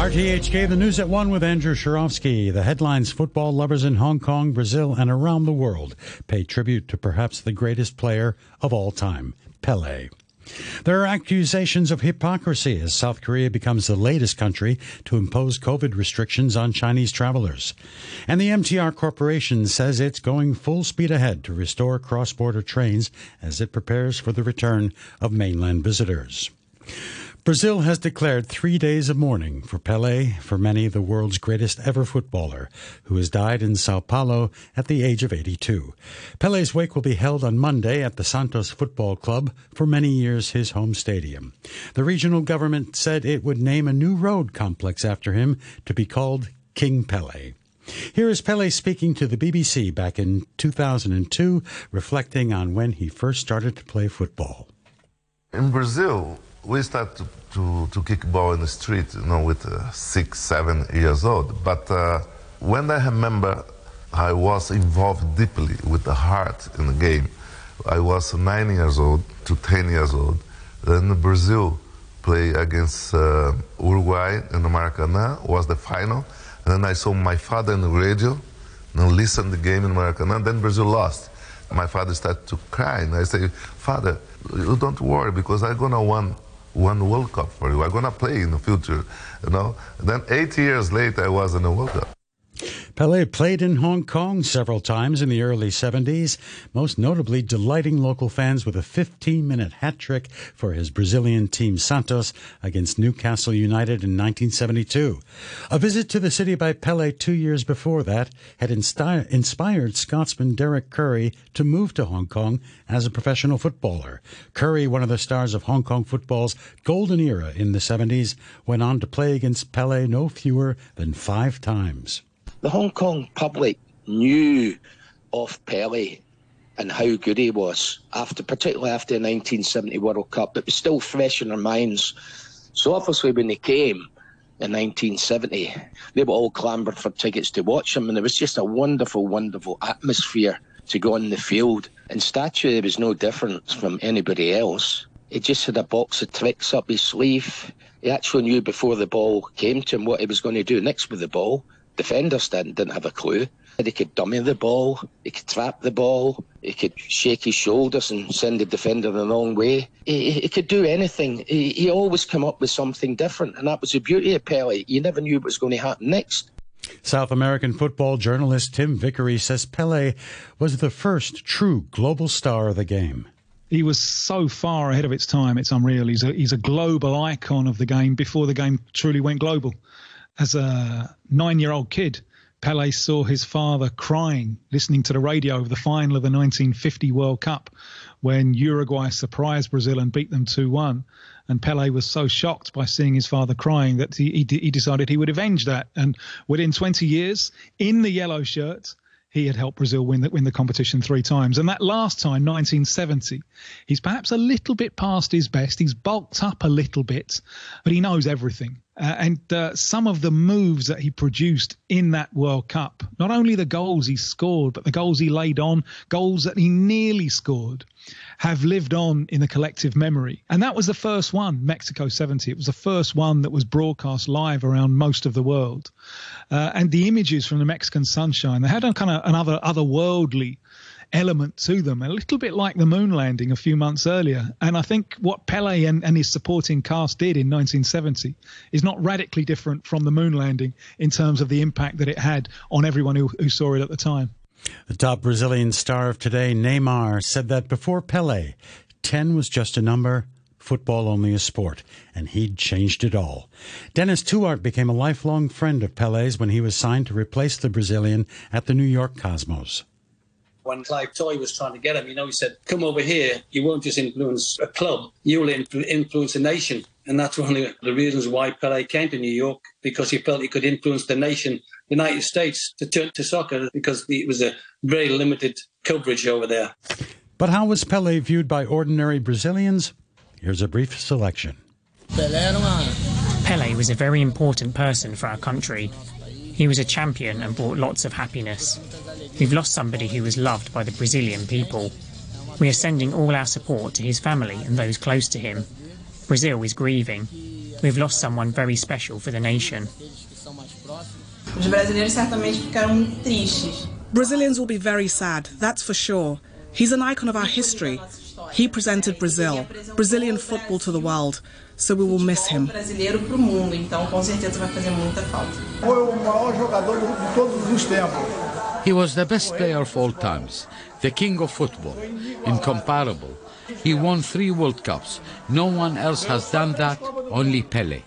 RTHK, the news at one with Andrew Shirovsky. The headlines football lovers in Hong Kong, Brazil, and around the world pay tribute to perhaps the greatest player of all time, Pele. There are accusations of hypocrisy as South Korea becomes the latest country to impose COVID restrictions on Chinese travelers. And the MTR Corporation says it's going full speed ahead to restore cross border trains as it prepares for the return of mainland visitors. Brazil has declared three days of mourning for Pele, for many the world's greatest ever footballer, who has died in Sao Paulo at the age of 82. Pele's wake will be held on Monday at the Santos Football Club, for many years his home stadium. The regional government said it would name a new road complex after him to be called King Pele. Here is Pele speaking to the BBC back in 2002, reflecting on when he first started to play football. In Brazil, we start to, to, to, kick ball in the street, you know, with uh, six, seven years old. But uh, when I remember I was involved deeply with the heart in the game, I was nine years old to 10 years old. Then Brazil play against uh, Uruguay in the Maracanã, was the final. And then I saw my father in the radio, and listened the game in Maracanã, then Brazil lost. My father started to cry, and I say, Father, you don't worry because I'm gonna win one World Cup for you. I'm gonna play in the future, you know. Then eight years later, I was in the World Cup. Pele played in Hong Kong several times in the early 70s, most notably delighting local fans with a 15 minute hat trick for his Brazilian team Santos against Newcastle United in 1972. A visit to the city by Pele two years before that had insti- inspired Scotsman Derek Currie to move to Hong Kong as a professional footballer. Currie, one of the stars of Hong Kong football's golden era in the 70s, went on to play against Pele no fewer than five times the Hong Kong public knew of Pele and how good he was after, particularly after the 1970 World Cup. It was still fresh in their minds. So obviously, when he came in 1970, they were all clamoured for tickets to watch him, and there was just a wonderful, wonderful atmosphere to go on the field. And Statue there was no different from anybody else. He just had a box of tricks up his sleeve. He actually knew before the ball came to him what he was going to do next with the ball defenders didn't, didn't have a clue. He could dummy the ball, he could trap the ball, he could shake his shoulders and send the defender the wrong way. He, he could do anything. He, he always come up with something different, and that was the beauty of Pele. You never knew what was going to happen next. South American football journalist Tim Vickery says Pele was the first true global star of the game he was so far ahead of its time. It's unreal. He's a he's a global icon of the game before the game truly went global as a nine year old kid, Pele saw his father crying, listening to the radio of the final of the 1950 World Cup when Uruguay surprised Brazil and beat them 2 1. And Pele was so shocked by seeing his father crying that he, he, he decided he would avenge that. And within 20 years, in the yellow shirt, he had helped Brazil win the, win the competition three times. And that last time, 1970, he's perhaps a little bit past his best. He's bulked up a little bit, but he knows everything. Uh, and uh, some of the moves that he produced in that World Cup, not only the goals he scored, but the goals he laid on, goals that he nearly scored, have lived on in the collective memory. And that was the first one, Mexico 70. It was the first one that was broadcast live around most of the world. Uh, and the images from the Mexican sunshine, they had a kind of another otherworldly element to them, a little bit like the moon landing a few months earlier. And I think what Pele and, and his supporting cast did in 1970 is not radically different from the moon landing in terms of the impact that it had on everyone who, who saw it at the time. The top Brazilian star of today, Neymar, said that before Pele, 10 was just a number, football only a sport, and he'd changed it all. Dennis Tueart became a lifelong friend of Pele's when he was signed to replace the Brazilian at the New York Cosmos when Clive Toye was trying to get him, you know, he said, "Come over here. You won't just influence a club; you'll influence a nation." And that's one of the reasons why Pele came to New York because he felt he could influence the nation, the United States, to turn to soccer because it was a very limited coverage over there. But how was Pele viewed by ordinary Brazilians? Here's a brief selection. Pele was a very important person for our country. He was a champion and brought lots of happiness. We've lost somebody who was loved by the Brazilian people. We are sending all our support to his family and those close to him. Brazil is grieving. We've lost someone very special for the nation. Brazilians will be very sad, that's for sure. He's an icon of our history. He presented Brazil, Brazilian football to the world, so we will miss him. He was the best player of all times, the king of football, incomparable. He won three World Cups. No one else has done that, only Pele.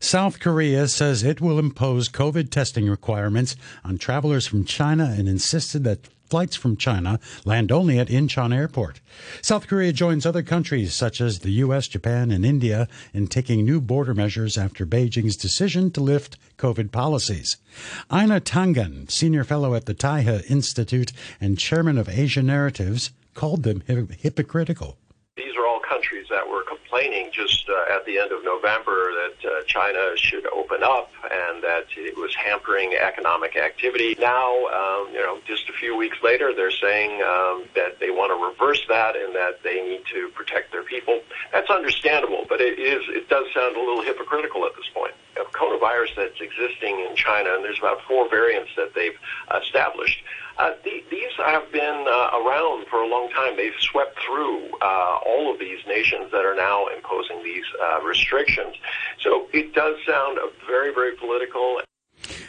South Korea says it will impose COVID testing requirements on travelers from China and insisted that flights from China land only at Incheon Airport. South Korea joins other countries such as the U.S., Japan, and India in taking new border measures after Beijing's decision to lift COVID policies. Einar Tangen, senior fellow at the Taihe Institute and chairman of Asia Narratives, called them hypocritical These are all countries that were complaining just uh, at the end of November that uh, China should open up and that it was hampering economic activity. Now, um, you know, just a few weeks later, they're saying um, that they want to reverse that and that they need to protect their people. That's understandable, but it is it does sound a little hypocritical at this point. A coronavirus that's existing in China, and there's about four variants that they've established. Uh, the, these have been uh, around for a long time. They've swept through uh, all of these nations that are now imposing these uh, restrictions. So it does sound very, very political.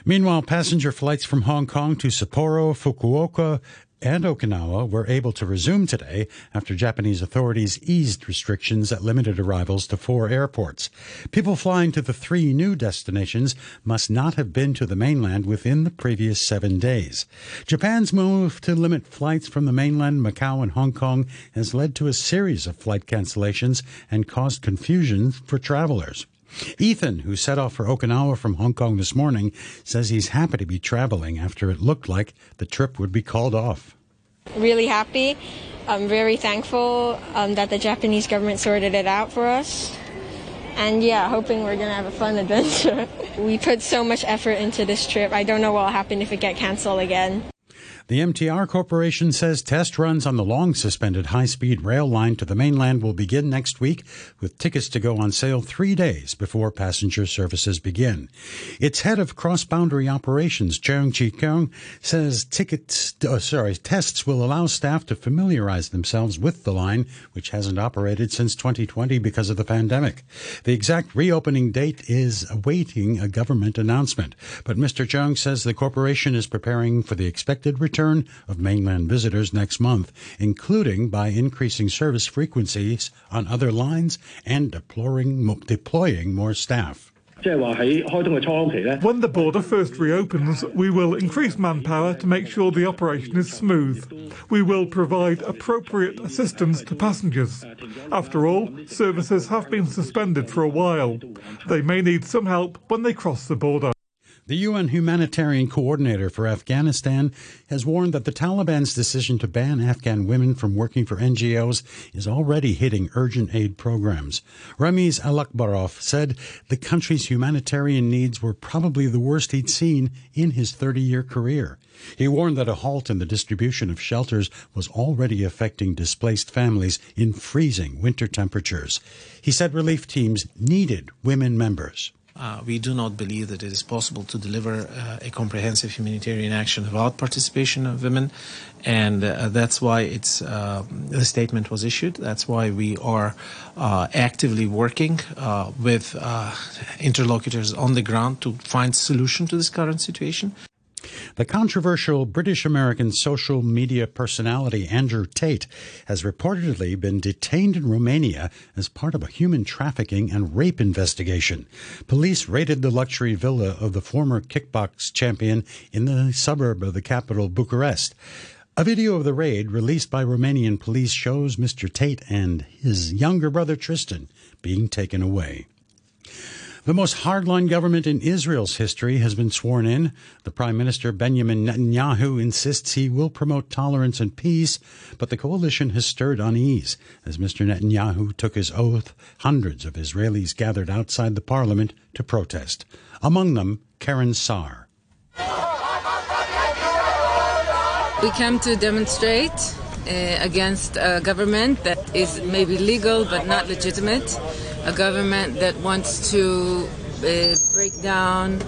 Meanwhile, passenger flights from Hong Kong to Sapporo, Fukuoka, and Okinawa were able to resume today after Japanese authorities eased restrictions that limited arrivals to four airports. People flying to the three new destinations must not have been to the mainland within the previous seven days. Japan's move to limit flights from the mainland, Macau, and Hong Kong has led to a series of flight cancellations and caused confusion for travelers. Ethan, who set off for Okinawa from Hong Kong this morning, says he's happy to be traveling after it looked like the trip would be called off. Really happy. I'm very thankful um, that the Japanese government sorted it out for us. And yeah, hoping we're going to have a fun adventure. we put so much effort into this trip. I don't know what will happen if it get canceled again. The MTR Corporation says test runs on the long suspended high speed rail line to the mainland will begin next week, with tickets to go on sale three days before passenger services begin. Its head of cross boundary operations, Cheung Chi Kyung, says tickets, oh, sorry, tests will allow staff to familiarize themselves with the line, which hasn't operated since 2020 because of the pandemic. The exact reopening date is awaiting a government announcement, but Mr. Cheung says the corporation is preparing for the expected return return of mainland visitors next month, including by increasing service frequencies on other lines and deploying, deploying more staff. When the border first reopens, we will increase manpower to make sure the operation is smooth. We will provide appropriate assistance to passengers. After all, services have been suspended for a while. They may need some help when they cross the border. The UN humanitarian coordinator for Afghanistan has warned that the Taliban's decision to ban Afghan women from working for NGOs is already hitting urgent aid programs. Ramiz Alakbarov said the country's humanitarian needs were probably the worst he'd seen in his 30 year career. He warned that a halt in the distribution of shelters was already affecting displaced families in freezing winter temperatures. He said relief teams needed women members. Uh, we do not believe that it is possible to deliver uh, a comprehensive humanitarian action without participation of women, and uh, that's why it's uh, the statement was issued. That's why we are uh, actively working uh, with interlocutors on the ground to find solution to this current situation. The controversial British American social media personality Andrew Tate has reportedly been detained in Romania as part of a human trafficking and rape investigation. Police raided the luxury villa of the former kickbox champion in the suburb of the capital, Bucharest. A video of the raid released by Romanian police shows Mr. Tate and his younger brother Tristan being taken away. The most hardline government in Israel's history has been sworn in. The Prime Minister Benjamin Netanyahu insists he will promote tolerance and peace, but the coalition has stirred unease. As Mr. Netanyahu took his oath, hundreds of Israelis gathered outside the parliament to protest. Among them, Karen Sar. We came to demonstrate uh, against a government that is maybe legal but not legitimate a government that wants to uh, break down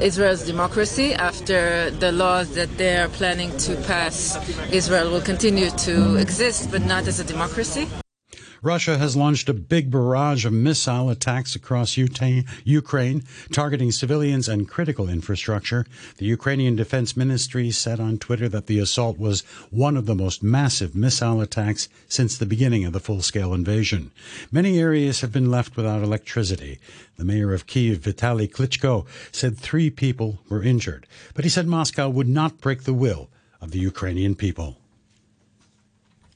Israel's democracy after the laws that they are planning to pass. Israel will continue to exist, but not as a democracy. Russia has launched a big barrage of missile attacks across Ukraine, targeting civilians and critical infrastructure. The Ukrainian Defense Ministry said on Twitter that the assault was one of the most massive missile attacks since the beginning of the full scale invasion. Many areas have been left without electricity. The mayor of Kiev, Vitaly Klitschko, said three people were injured, but he said Moscow would not break the will of the Ukrainian people.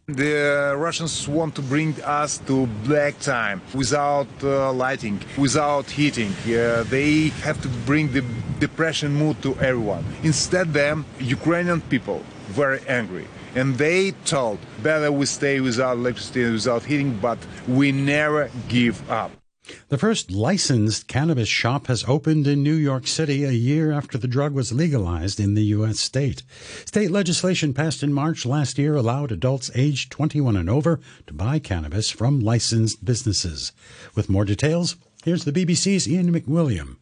The Russians want to bring us to black time without uh, lighting, without heating. Uh, they have to bring the depression mood to everyone. Instead, them Ukrainian people very angry, and they told better we stay without electricity without heating, but we never give up. The first licensed cannabis shop has opened in New York City a year after the drug was legalized in the U.S. state. State legislation passed in March last year allowed adults aged 21 and over to buy cannabis from licensed businesses. With more details, here's the BBC's Ian McWilliam.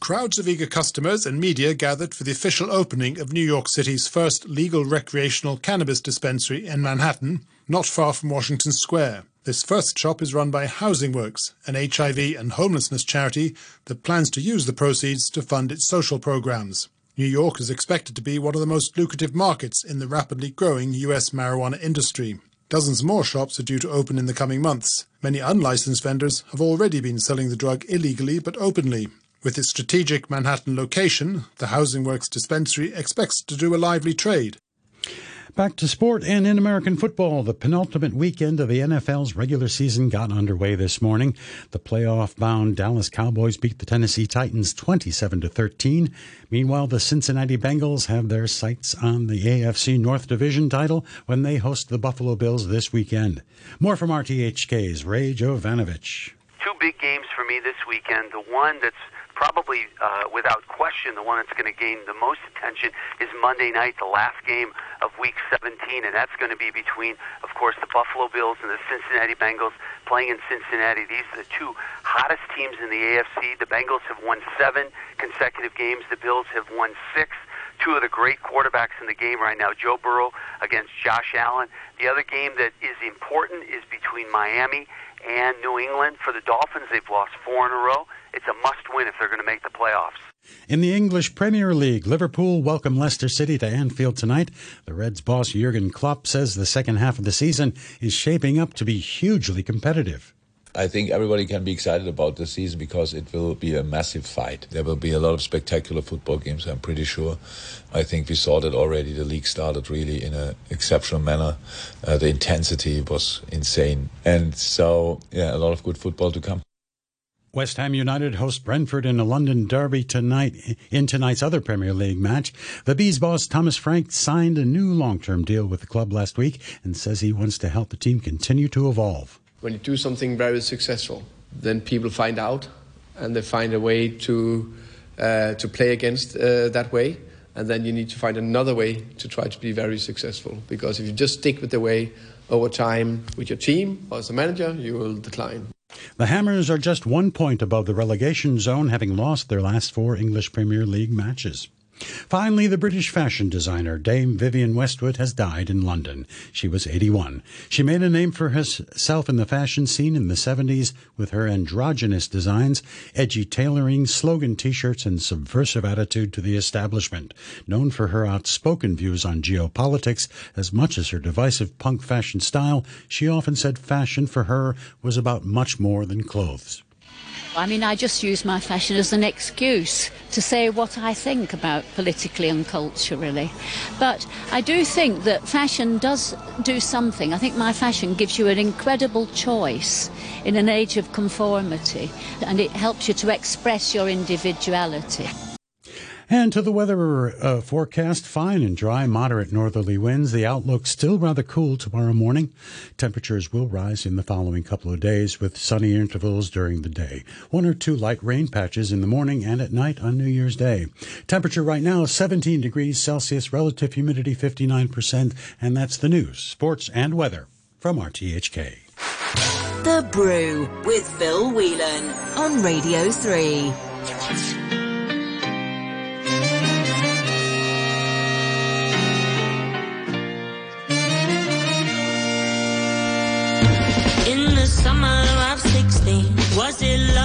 Crowds of eager customers and media gathered for the official opening of New York City's first legal recreational cannabis dispensary in Manhattan, not far from Washington Square. This first shop is run by Housing Works, an HIV and homelessness charity that plans to use the proceeds to fund its social programs. New York is expected to be one of the most lucrative markets in the rapidly growing U.S. marijuana industry. Dozens more shops are due to open in the coming months. Many unlicensed vendors have already been selling the drug illegally but openly. With its strategic Manhattan location, the Housing Works dispensary expects to do a lively trade. Back to sport and in American football. The penultimate weekend of the NFL's regular season got underway this morning. The playoff bound Dallas Cowboys beat the Tennessee Titans 27 to 13. Meanwhile, the Cincinnati Bengals have their sights on the AFC North Division title when they host the Buffalo Bills this weekend. More from RTHK's Ray Jovanovich. Two big games for me this weekend. The one that's probably uh, without question the one that's going to gain the most attention is Monday night, the last game of Week 17, and that's going to be between, of course, the Buffalo Bills and the Cincinnati Bengals playing in Cincinnati. These are the two hottest teams in the AFC. The Bengals have won seven consecutive games. The Bills have won six two of the great quarterbacks in the game right now, Joe Burrow against Josh Allen. The other game that is important is between Miami and New England. For the Dolphins, they've lost four in a row. It's a must win if they're going to make the playoffs. In the English Premier League, Liverpool welcome Leicester City to Anfield tonight. The Reds boss Jurgen Klopp says the second half of the season is shaping up to be hugely competitive. I think everybody can be excited about the season because it will be a massive fight. There will be a lot of spectacular football games, I'm pretty sure. I think we saw that already. The league started really in an exceptional manner. Uh, the intensity was insane. And so, yeah, a lot of good football to come. West Ham United host Brentford in a London derby tonight in tonight's other Premier League match. The Bees boss Thomas Frank signed a new long-term deal with the club last week and says he wants to help the team continue to evolve. When you do something very successful, then people find out and they find a way to uh, to play against uh, that way, and then you need to find another way to try to be very successful. Because if you just stick with the way over time with your team or as a manager, you will decline. The Hammers are just one point above the relegation zone, having lost their last four English Premier League matches. Finally, the British fashion designer Dame Vivienne Westwood has died in London. She was 81. She made a name for herself in the fashion scene in the 70s with her androgynous designs, edgy tailoring, slogan t-shirts, and subversive attitude to the establishment. Known for her outspoken views on geopolitics as much as her divisive punk fashion style, she often said fashion for her was about much more than clothes. I mean, I just use my fashion as an excuse to say what I think about politically and culturally. But I do think that fashion does do something. I think my fashion gives you an incredible choice in an age of conformity, and it helps you to express your individuality. And to the weather uh, forecast, fine and dry, moderate northerly winds. The outlook still rather cool tomorrow morning. Temperatures will rise in the following couple of days with sunny intervals during the day. One or two light rain patches in the morning and at night on New Year's Day. Temperature right now 17 degrees Celsius, relative humidity 59%, and that's the news, sports, and weather from RTHK. The Brew with Phil Whelan on Radio 3.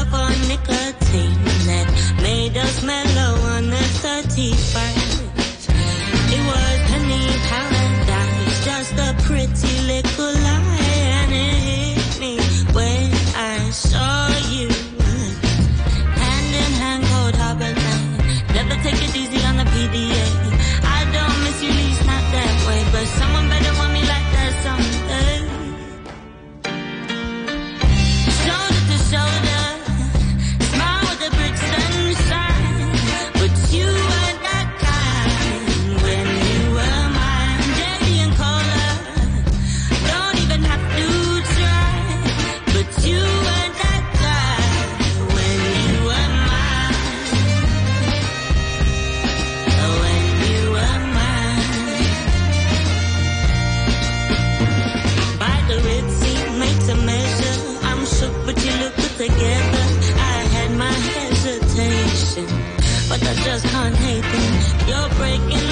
up on nicotine that made us mellow on the 35. girls aren't them. You're breaking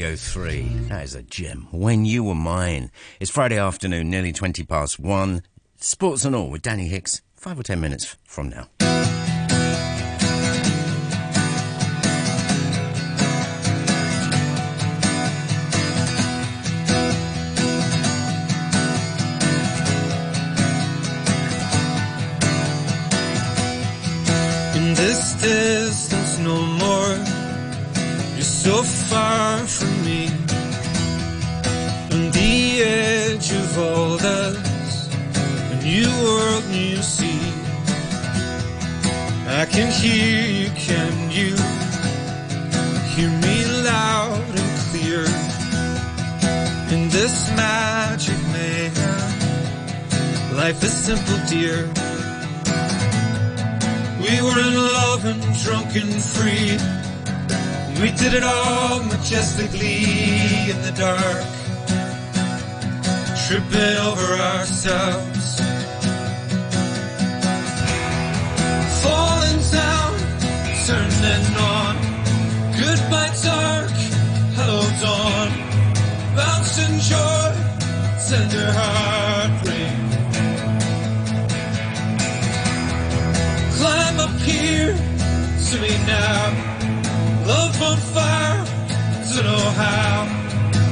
Radio 3. That is a gem. When You Were Mine. It's Friday afternoon, nearly 20 past one. Sports and all with Danny Hicks, five or ten minutes from now. In this distance, no more. You're so far of all this, a new world, new sea. I can hear you, can you hear me loud and clear in this magic mayhem? Life is simple, dear. We were in love and drunk and free. We did it all majestically in the dark tripping over ourselves. Falling down, turning on. Goodbye dark, hello dawn. Bouncing joy, tender heart ring. Climb up here to me now. Love on fire, don't know how.